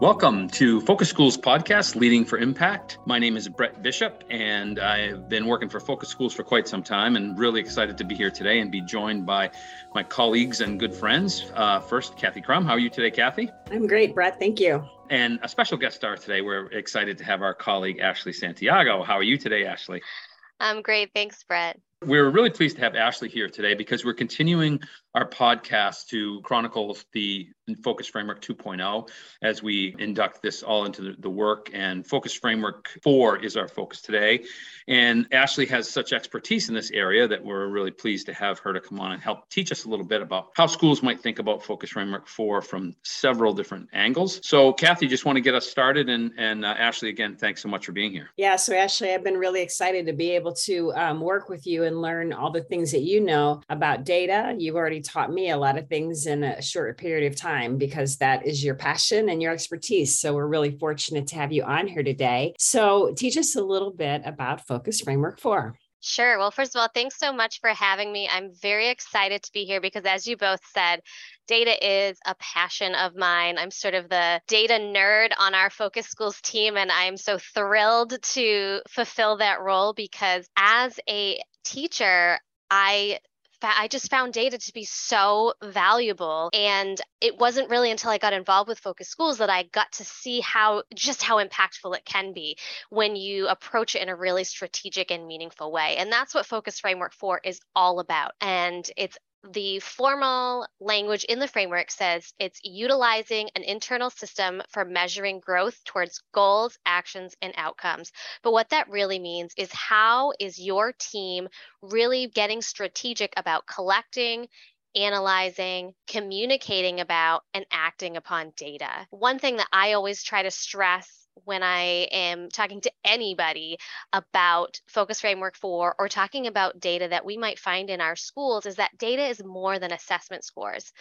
Welcome to Focused Schools podcast, Leading for Impact. My name is Brett Bishop, and I've been working for Focused Schools for quite some time and really excited to be here today and be joined by my colleagues and good friends. Uh, first, Kathy Crum. How are you today, Kathy? I'm great, Brett. Thank you. And a special guest star today. We're excited to have our colleague, Ashley Santiago. How are you today, Ashley? I'm great. Thanks, Brett. We're really pleased to have Ashley here today because we're continuing our podcast to chronicle the Focus Framework 2.0 as we induct this all into the, the, work. And Focus Framework 4 is our focus today. And Ashley has such expertise in this area that we're really pleased to have her to come on and help teach us a little bit about how schools might think about Focus Framework 4 from several different angles. So, Kathy, just want to get us started. And, and uh, Ashley, again, thanks so much for being here. Yeah, so Ashley, I've been really excited to be able to um, work with you and learn all the things that you know about data. You've already taught me a lot of things in a short period of time because that is your passion and your expertise. So we're really fortunate to have you on here today. So teach us a little bit about Focus Framework 4. Sure. Well, first of all, thanks so much for having me. I'm very excited to be here because, as you both said, data is a passion of mine. I'm sort of the data nerd on our Focused Schools team, and I'm so thrilled to fulfill that role because, as a teacher, I I just found data to be so valuable. And it wasn't really until I got involved with Focused Schools that I got to see how just how impactful it can be when you approach it in a really strategic and meaningful way. And that's what Focus Framework 4 is all about. And it's the formal language in the framework says it's utilizing an internal system for measuring growth towards goals, actions, and outcomes. But what that really means is how is your team really getting strategic about collecting, analyzing, communicating about, and acting upon data. One thing that I always try to stress when I am talking to anybody about Focus Framework 4 or talking about data that we might find in our schools is that data is more than assessment scores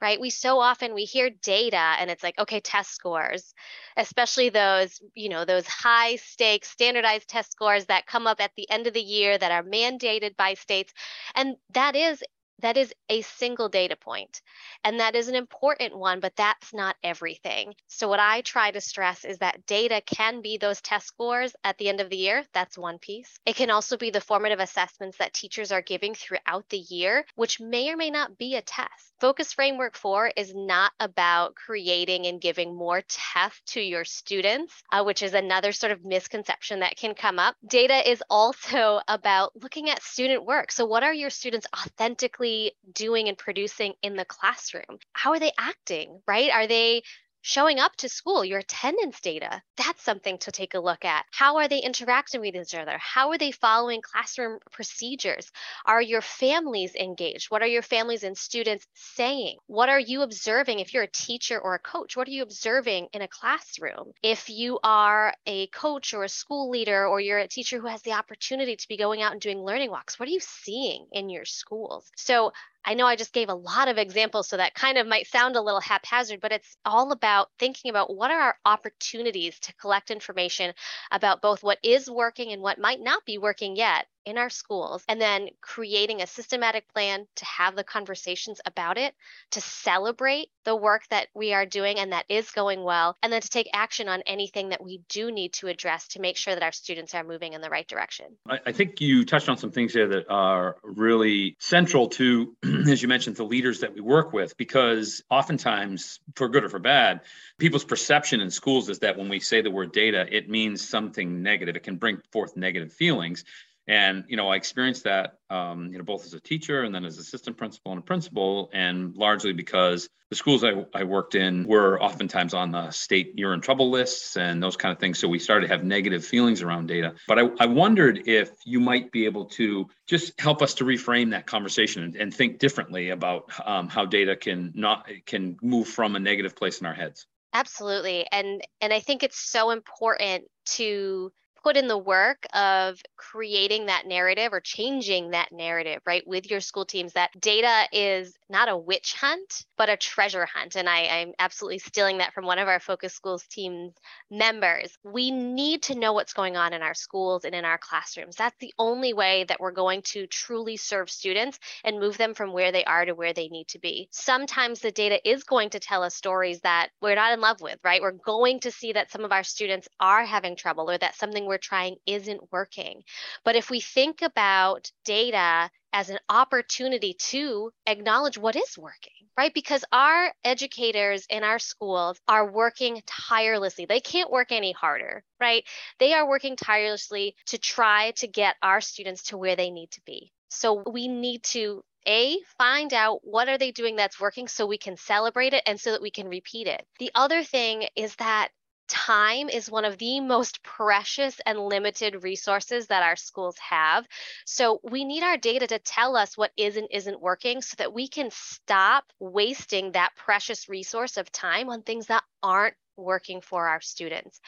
right? We so often we hear data and it's like okay test scores especially those you know those high stakes standardized test scores that come up at the end of the year that are mandated by states. And that is that is a single data point and that is an important one but that's not everything. So what i try to stress is that data can be those test scores at the end of the year. That's one piece. It can also be the formative assessments that teachers are giving throughout the year which may or may not be a test focus framework 4 is not about creating and giving more tests to your students uh, which is another sort of misconception that can come up data is also about looking at student work so what are your students authentically doing and producing in the classroom? How are they acting, right? Are they showing up to school, your attendance data, that's something to take a look at. How are they interacting with each other? How are they following classroom procedures? Are your families engaged? What are your families and students saying? What are you observing if you're a teacher or a coach? What are you observing in a classroom? If you are a coach or a school leader or you're a teacher who has the opportunity to be going out and doing learning walks, what are you seeing in your schools? So I know I just gave a lot of examples, so that kind of might sound a little haphazard, but it's all about thinking about what are our opportunities to collect information about both what is working and what might not be working yet in our schools and then creating a systematic plan to have the conversations about it, to celebrate the work that we are doing and that is going well, and then to take action on anything that we do need to address to make sure that our students are moving in the right direction. I, I think you touched on some things here that are really central to, as you mentioned, the leaders that we work with, because oftentimes, for good or for bad, people's perception in schools is that when we say the word data, it means something negative. It can bring forth negative feelings. And you know, I experienced that, um, you know, both as a teacher and then as assistant principal and a principal, and largely because the schools I, I worked in were oftentimes on the state you're in trouble lists and those kind of things. So we started to have negative feelings around data. But I, I wondered if you might be able to just help us to reframe that conversation and, and think differently about um, how data can not can move from a negative place in our heads. Absolutely, and and I think it's so important to put in the work of creating that narrative or changing that narrative, right, with your school teams, that data is not a witch hunt, but a treasure hunt. And I, I'm absolutely stealing that from one of our focused schools team members. We need to know what's going on in our schools and in our classrooms. That's the only way that we're going to truly serve students and move them from where they are to where they need to be. Sometimes the data is going to tell us stories that we're not in love with, right? We're going to see that some of our students are having trouble or that something we're trying isn't working. But if we think about data as an opportunity to acknowledge what is working, right? Because our educators in our schools are working tirelessly. They can't work any harder, right? They are working tirelessly to try to get our students to where they need to be. So we need to a find out what are they doing that's working so we can celebrate it and so that we can repeat it the other thing is that time is one of the most precious and limited resources that our schools have. So we need our data to tell us what is and isn't working so that we can stop wasting that precious resource of time on things that aren't working for our students.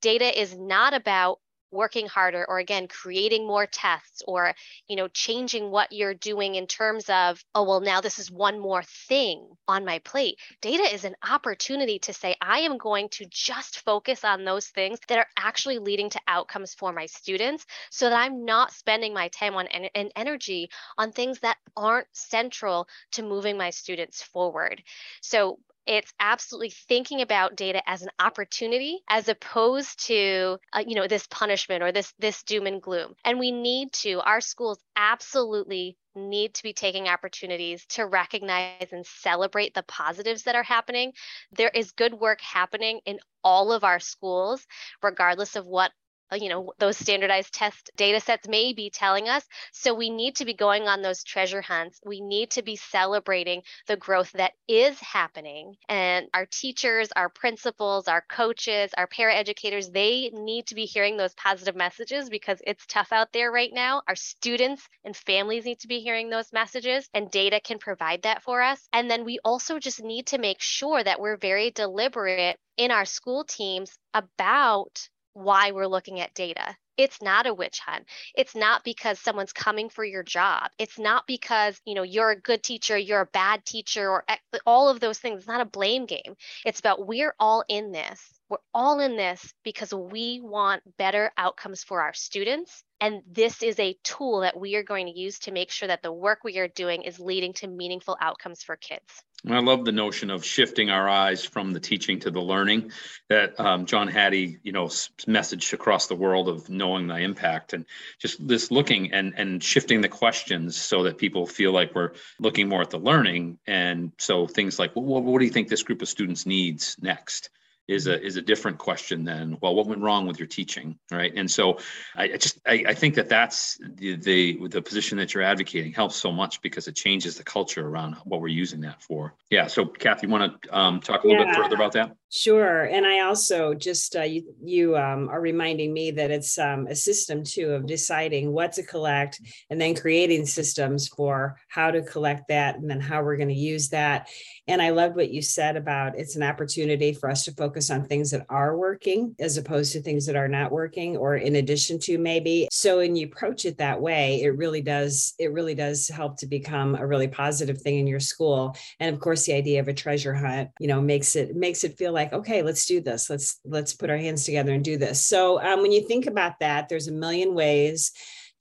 Data is not about working harder or again creating more tests or you know changing what you're doing in terms of oh well now this is one more thing on my plate. Data is an opportunity to say i am going to just focus on those things that are actually leading to outcomes for my students so that i'm not spending my time on en- and energy on things that aren't central to moving my students forward. So it's absolutely thinking about data as an opportunity as opposed to uh, you know this punishment or this this doom and gloom. And we need to our schools absolutely need to be taking opportunities to recognize and celebrate the positives that are happening. There is good work happening in all of our schools regardless of what Uh, you know those standardized test data sets may be telling us. So we need to be going on those treasure hunts. We need to be celebrating the growth that is happening. And our teachers our principals our coaches our paraeducators they need to be hearing those positive messages because it's tough out there right now. Our students and families need to be hearing those messages and data can provide that for us. And then we also just need to make sure that we're very deliberate in our school teams about why we're looking at data. It's not a witch hunt. It's not because someone's coming for your job. It's not because, you know, you're a good teacher, you're a bad teacher or all of those things. It's not a blame game. It's about we're all in this. We're all in this because we want better outcomes for our students. And this is a tool that we are going to use to make sure that the work we are doing is leading to meaningful outcomes for kids. I love the notion of shifting our eyes from the teaching to the learning that um, John Hattie, you know, message across the world of knowing the impact and just this looking and and shifting the questions so that people feel like we're looking more at the learning. And so things like, well, what do you think this group of students needs next? Is a is a different question than well what went wrong with your teaching right? And so i, just I, I, think that that's the, the the position that you're advocating helps so much because it changes the culture around what we're using that for. Yeah so kathy you want to um, talk a little yeah. bit further about that Sure, and I also just uh, you, you um, are reminding me that it's um, a system too of deciding what to collect and then creating systems for how to collect that and then how we're going to use that. And I loved what you said about it's an opportunity for us to focus on things that are working as opposed to things that are not working or in addition to maybe. So when you approach it that way, it really does it really does help to become a really positive thing in your school. And of course, the idea of a treasure hunt, you know, makes it makes it feel like like okay let's do this. Let's let's put our hands together and do this. So um, when you think about that there's a million ways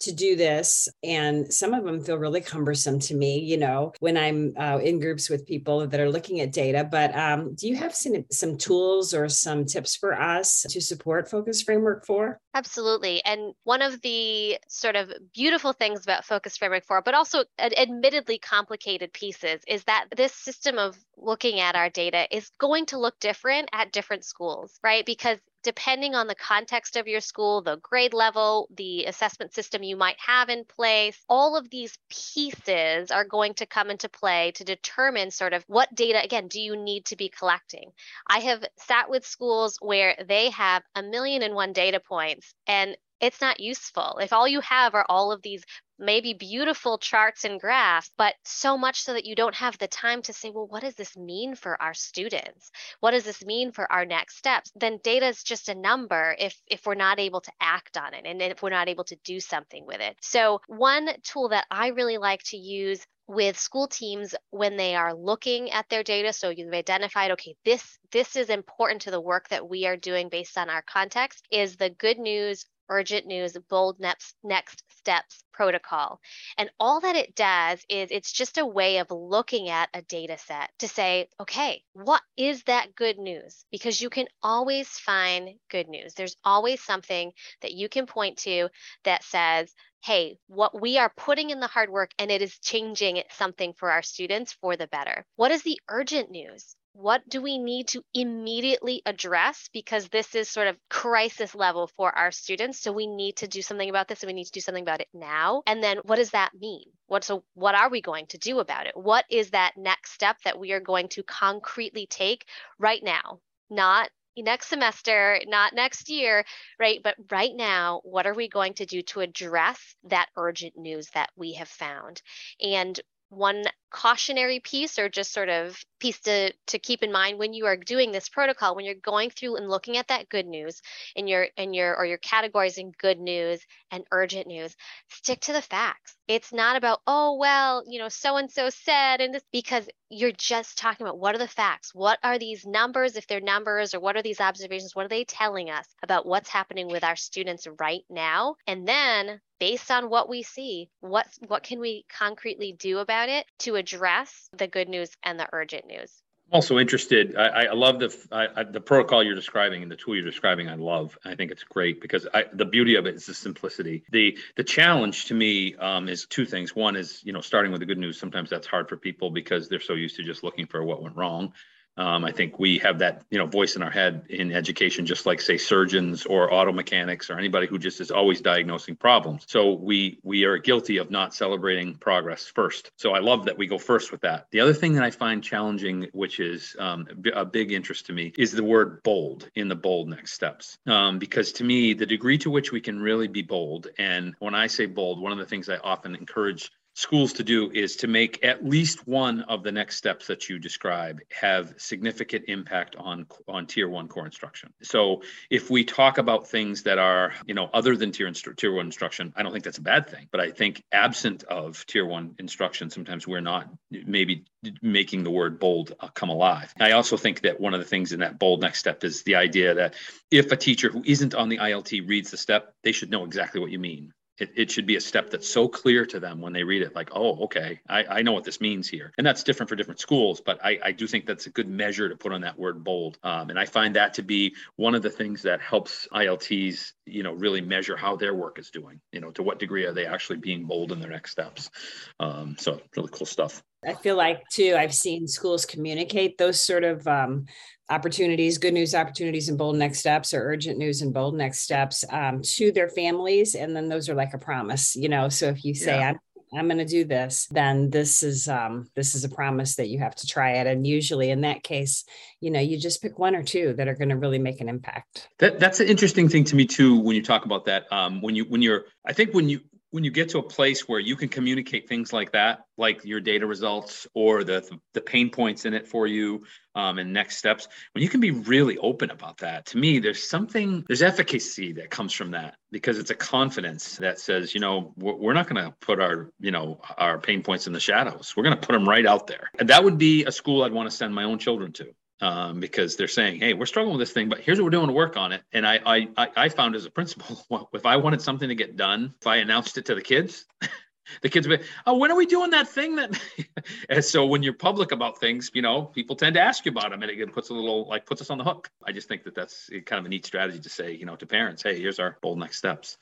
to do this and some of them feel really cumbersome to me you know when i'm uh, in groups with people that are looking at data. But um, do you have some, some tools or some tips for us to support focus framework 4 absolutely and one of the sort of beautiful things about focus framework 4 but also admittedly complicated pieces is that this system of looking at our data is going to look different at different schools right because depending on the context of your school, the grade level, the assessment system you might have in place, all of these pieces are going to come into play to determine sort of what data, again, do you need to be collecting? I have sat with schools where they have a million and one data points and it's not useful. If all you have are all of these maybe beautiful charts and graphs, but so much so that you don't have the time to say, well, what does this mean for our students? What does this mean for our next steps? Then data is just a number if if we're not able to act on it and if we're not able to do something with it. So one tool that I really like to use with school teams when they are looking at their data so you've identified okay this this is important to the work that we are doing based on our context is the good news urgent news bold next next steps protocol and all that it does is it's just a way of looking at a data set to say okay what is that good news because you can always find good news there's always something that you can point to that says hey, what we are putting in the hard work and it is changing something for our students for the better. What is the urgent news? What do we need to immediately address? Because this is sort of crisis level for our students. So we need to do something about this and we need to do something about it now. And then what does that mean? What so what are we going to do about it? What is that next step that we are going to concretely take right now? Not next semester, not next year, right? But right now, what are we going to do to address that urgent news that we have found? And one cautionary piece or just sort of piece to, to keep in mind when you are doing this protocol when you're going through and looking at that good news in your in your or your categories in good news and urgent news stick to the facts. It's not about oh well you know so and so said and this because you're just talking about what are the facts? What are these numbers if they're numbers or what are these observations? What are they telling us about what's happening with our students right now? And then based on what we see what what can we concretely do about it to address the good news and the urgent news. I'm also interested. I, I love the I, the protocol you're describing and the tool you're describing. I love. I think it's great because I, the beauty of it is the simplicity. the The challenge to me um, is two things. One is you know starting with the good news. Sometimes that's hard for people because they're so used to just looking for what went wrong. Um, I think we have that, you know, voice in our head in education, just like say surgeons or auto mechanics or anybody who just is always diagnosing problems. So we we are guilty of not celebrating progress first. So I love that we go first with that. The other thing that I find challenging, which is um, a big interest to me, is the word bold in the bold next steps. Um, because to me, the degree to which we can really be bold, and when I say bold, one of the things I often encourage schools to do is to make at least one of the next steps that you describe have significant impact on on tier one core instruction. So if we talk about things that are you know other than tier, instru- tier one instruction i don't think that's a bad thing. But i think absent of tier one instruction sometimes we're not maybe making the word bold uh, come alive. I also think that one of the things in that bold next step is the idea that if a teacher who isn't on the ilt reads the step they should know exactly what you mean it, it should be a step that's so clear to them when they read it like oh okay I, I know what this means here. And that's different for different schools but I, I do think that's a good measure to put on that word bold. Um, and i find that to be one of the things that helps ilts you know really measure how their work is doing. You know to what degree are they actually being bold in their next steps? Um, so really cool stuff I feel like too, I've seen schools communicate those sort of um, opportunities, good news opportunities and bold next steps or urgent news and bold next steps um, to their families. And then those are like a promise, you know, so if you say, yeah. I'm I'm going to do this, then this is um, this is a promise that you have to try it. And usually, in that case, you know, you just pick one or two that are going to really make an impact. That that's an interesting thing to me too. When you talk about that, um, when you when you're, I think when you when you get to a place where you can communicate things like that, like your data results or the the pain points in it for you, um, and next steps, when you can be really open about that, to me, there's something, there's efficacy that comes from that because it's a confidence that says, you know, we're not going to put our, you know, our pain points in the shadows. We're going to put them right out there, and that would be a school I'd want to send my own children to um, because they're saying, "Hey, we're struggling with this thing, but here's what we're doing to work on it." And I, I, I found as a principal, if I wanted something to get done, if I announced it to the kids, the kids would be, "Oh, when are we doing that thing?" That, and so when you're public about things, you know, people tend to ask you about them, and it puts a little like puts us on the hook. I just think that that's kind of a neat strategy to say, you know, to parents, "Hey, here's our bold next steps."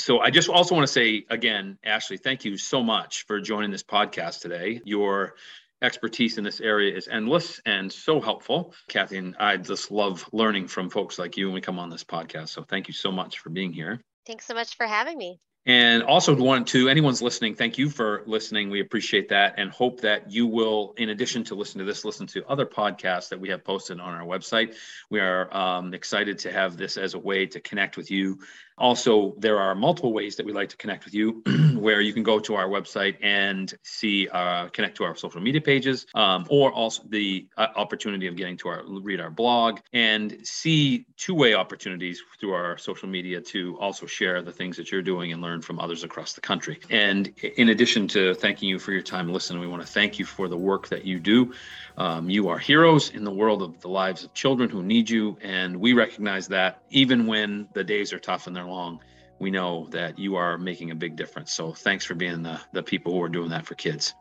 So I just also want to say again, Ashley, thank you so much for joining this podcast today. Your expertise in this area is endless and so helpful. Kathy and I just love learning from folks like you when we come on this podcast. So thank you so much for being here. Thanks so much for having me. And also want to anyone's listening, thank you for listening. We appreciate that and hope that you will, in addition to listen to this, listen to other podcasts that we have posted on our website. We are um, excited to have this as a way to connect with you also, there are multiple ways that we like to connect with you, where you can go to our website and see, uh, connect to our social media pages, um, or also the uh, opportunity of getting to our read our blog and see two-way opportunities through our social media to also share the things that you're doing and learn from others across the country. And in addition to thanking you for your time listening, we want to thank you for the work that you do. Um, you are heroes in the world of the lives of children who need you, and we recognize that even when the days are tough and they're long, we know that you are making a big difference. So thanks for being the, the people who are doing that for kids.